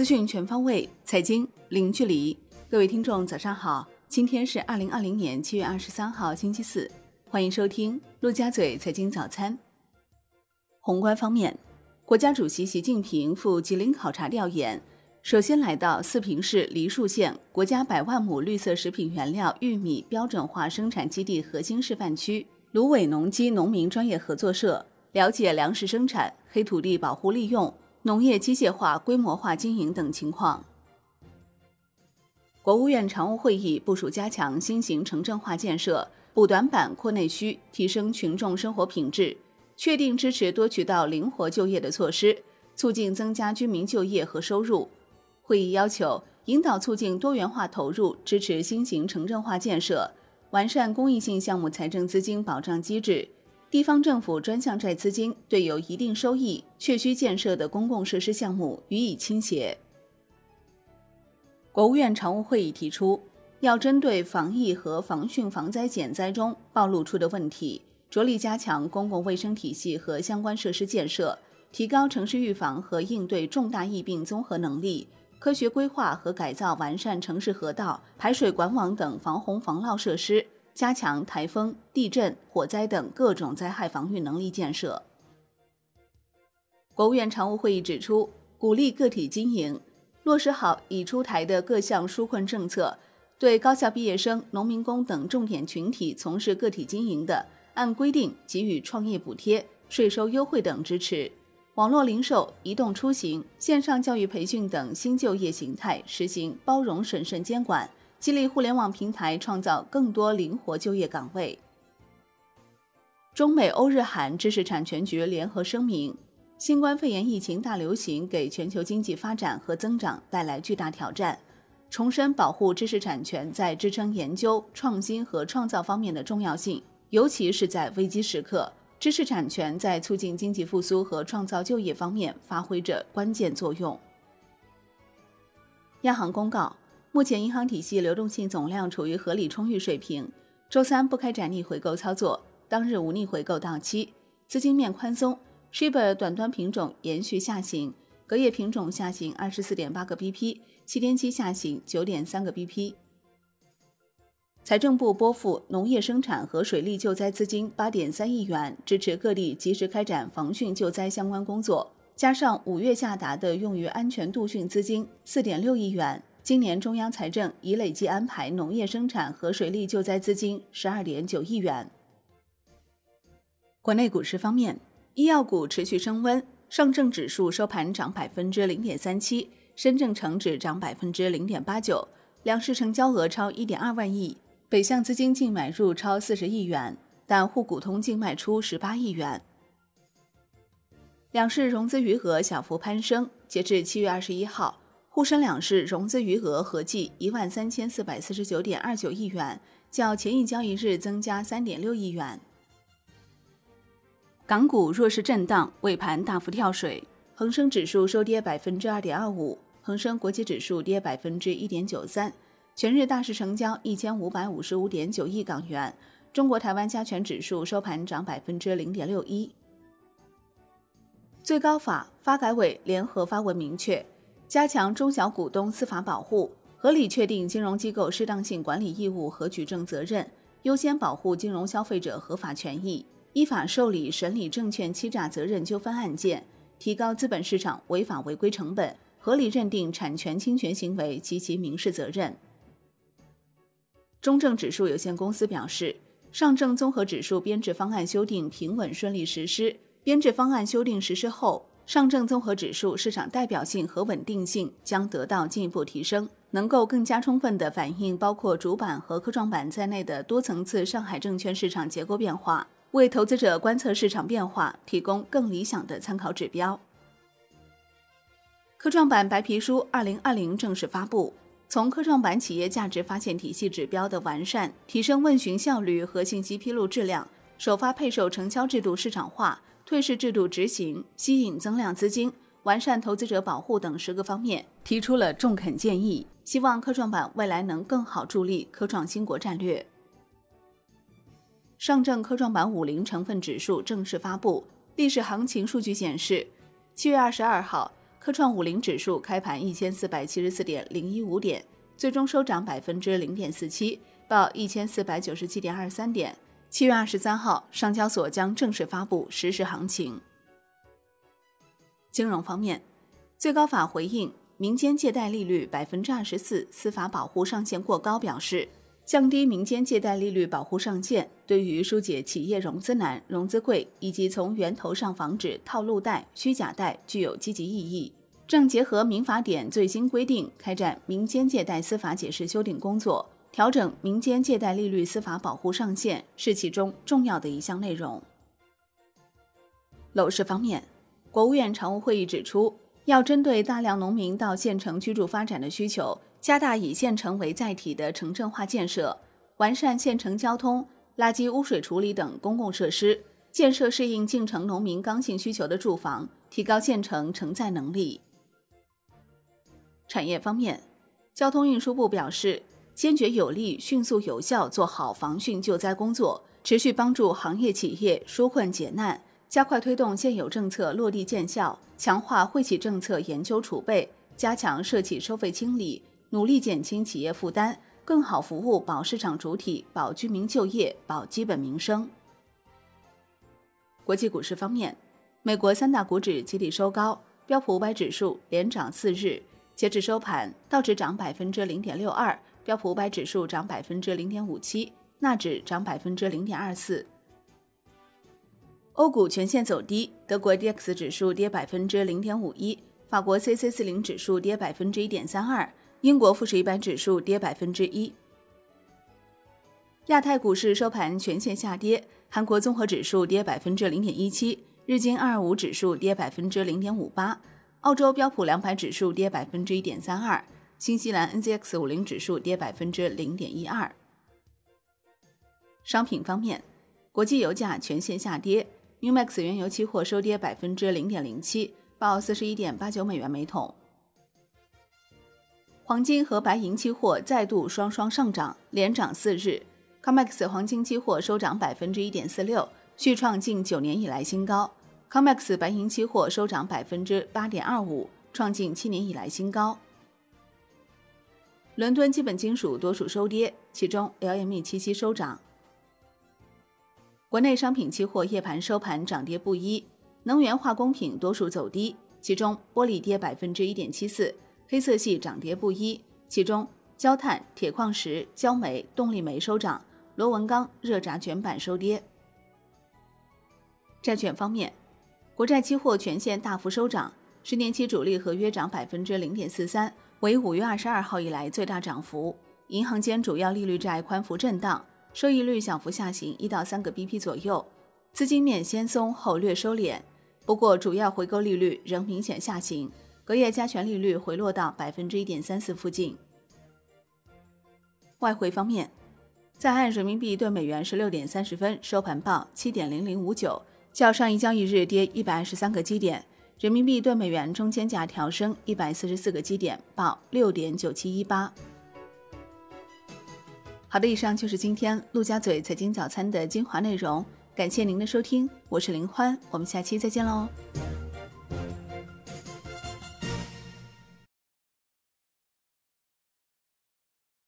资讯全方位，财经零距离。各位听众，早上好！今天是二零二零年七月二十三号，星期四。欢迎收听陆家嘴财经早餐。宏观方面，国家主席习近平赴吉林考察调研，首先来到四平市梨树县国家百万亩绿色食品原料玉米标准化生产基地核心示范区芦苇农机农民专业合作社，了解粮食生产、黑土地保护利用。农业机械化、规模化经营等情况。国务院常务会议部署加强新型城镇化建设，补短板、扩内需，提升群众生活品质，确定支持多渠道灵活就业的措施，促进增加居民就业和收入。会议要求引导促进多元化投入，支持新型城镇化建设，完善公益性项目财政资金保障机制。地方政府专项债资金对有一定收益却需建设的公共设施项目予以倾斜。国务院常务会议提出，要针对防疫和防汛防灾减灾中暴露出的问题，着力加强公共卫生体系和相关设施建设，提高城市预防和应对重大疫病综合能力，科学规划和改造完善城市河道、排水管网等防洪防涝设施。加强台风、地震、火灾等各种灾害防御能力建设。国务院常务会议指出，鼓励个体经营，落实好已出台的各项纾困政策，对高校毕业生、农民工等重点群体从事个体经营的，按规定给予创业补贴、税收优惠等支持；网络零售、移动出行、线上教育培训等新就业形态实行包容审慎监管。激励互联网平台创造更多灵活就业岗位。中美欧日韩知识产权局联合声明：新冠肺炎疫情大流行给全球经济发展和增长带来巨大挑战，重申保护知识产权在支撑研究、创新和创造方面的重要性，尤其是在危机时刻，知识产权在促进经济复苏和创造就业方面发挥着关键作用。央行公告。目前银行体系流动性总量处于合理充裕水平，周三不开展逆回购操作，当日无逆回购到期，资金面宽松。Shibor 短端品种延续下行，隔夜品种下行二十四点八个 BP，七天期下行九点三个 BP。财政部拨付农业生产和水利救灾资金八点三亿元，支持各地及时开展防汛救灾相关工作，加上五月下达的用于安全度汛资金四点六亿元。今年中央财政已累计安排农业生产和水利救灾资金十二点九亿元。国内股市方面，医药股持续升温，上证指数收盘涨百分之零点三七，深证成指涨百分之零点八九，两市成交额超一点二万亿，北向资金净买入超四十亿元，但沪股通净卖出十八亿元。两市融资余额小幅攀升，截至七月二十一号。沪深两市融资余额合计一万三千四百四十九点二九亿元，较前一交易日增加三点六亿元。港股弱势震荡，尾盘大幅跳水，恒生指数收跌百分之二点二五，恒生国际指数跌百分之一点九三。全日大市成交一千五百五十五点九亿港元。中国台湾加权指数收盘涨百分之零点六一。最高法、发改委联合发文明确。加强中小股东司法保护，合理确定金融机构适当性管理义务和举证责任，优先保护金融消费者合法权益，依法受理审理证券欺诈责任纠纷案件，提高资本市场违法违规成本，合理认定产权侵权行为及其民事责任。中证指数有限公司表示，上证综合指数编制方案修订平稳顺利实施，编制方案修订实施后。上证综合指数市场代表性和稳定性将得到进一步提升，能够更加充分地反映包括主板和科创板在内的多层次上海证券市场结构变化，为投资者观测市场变化提供更理想的参考指标。科创板白皮书二零二零正式发布，从科创板企业价值发现体系指标的完善，提升问询效率和信息披露质量，首发配售承销制度市场化。退市制度执行、吸引增量资金、完善投资者保护等十个方面提出了中肯建议，希望科创板未来能更好助力科创兴国战略。上证科创板五零成分指数正式发布，历史行情数据显示，七月二十二号，科创五零指数开盘一千四百七十四点零一五点，最终收涨百分之零点四七，报一千四百九十七点二三点。七月二十三号，上交所将正式发布实时行情。金融方面，最高法回应民间借贷利率百分之二十四司法保护上限过高表示。降低民间借贷利率保护上限，对于疏解企业融资难、融资贵以及从源头上防止套路贷、虚假贷具有积极意义。正结合民法典最新规定，开展民间借贷司法解释修订工作，调整民间借贷利率司法保护上限是其中重要的一项内容。楼市方面，国务院常务会议指出，要针对大量农民到县城居住发展的需求。加大以县城为载体的城镇化建设，完善县城交通、垃圾污水处理等公共设施，建设适应进城农民刚性需求的住房，提高县城承载能力。产业方面，交通运输部表示，坚决有力、迅速有效做好防汛救灾工作，持续帮助行业企业纾困解难，加快推动现有政策落地见效，强化惠企政策研究储备，加强涉企收费清理。努力减轻企业负担，更好服务保市场主体、保居民就业、保基本民生。国际股市方面，美国三大股指集体收高，标普五百指数连涨四日，截至收盘，道指涨百分之零点六二，标普五百指数涨百分之零点五七，纳指涨百分之零点二四。欧股全线走低，德国 D X 指数跌百分之零点五一，法国 C C 四零指数跌百分之一点三二。英国富时一百指数跌百分之一，亚太股市收盘全线下跌，韩国综合指数跌百分之零点一七，日经二二五指数跌百分之零点五八，澳洲标普两百指数跌百分之一点三二，新西兰 NZX 五零指数跌百分之零点一二。商品方面，国际油价全线下跌，New Max 原油期货收跌百分之零点零七，报四十一点八九美元每桶。黄金和白银期货再度双双上涨，连涨四日。COMEX 黄金期货收涨百分之一点四六，续创近九年以来新高。COMEX 白银期货收涨百分之八点二五，创近七年以来新高。伦敦基本金属多数收跌，其中 LME 七期收涨。国内商品期货夜盘收盘涨跌不一，能源化工品多数走低，其中玻璃跌百分之一点七四。黑色系涨跌不一，其中焦炭、铁矿石、焦煤、动力煤收涨，螺纹钢、热轧卷板收跌。债券方面，国债期货全线大幅收涨，十年期主力合约涨百分之零点四三，为五月二十二号以来最大涨幅。银行间主要利率债宽幅震荡，收益率小幅下行一到三个 BP 左右，资金面先松后略收敛，不过主要回购利率仍明显下行。隔夜加权利率回落到百分之一点三四附近。外汇方面，在岸人民币对美元十六点三十分收盘报七点零零五九，较上一交易日跌一百二十三个基点。人民币对美元中间价调升一百四十四个基点，报六点九七一八。好的，以上就是今天陆家嘴财经早餐的精华内容，感谢您的收听，我是林欢，我们下期再见喽。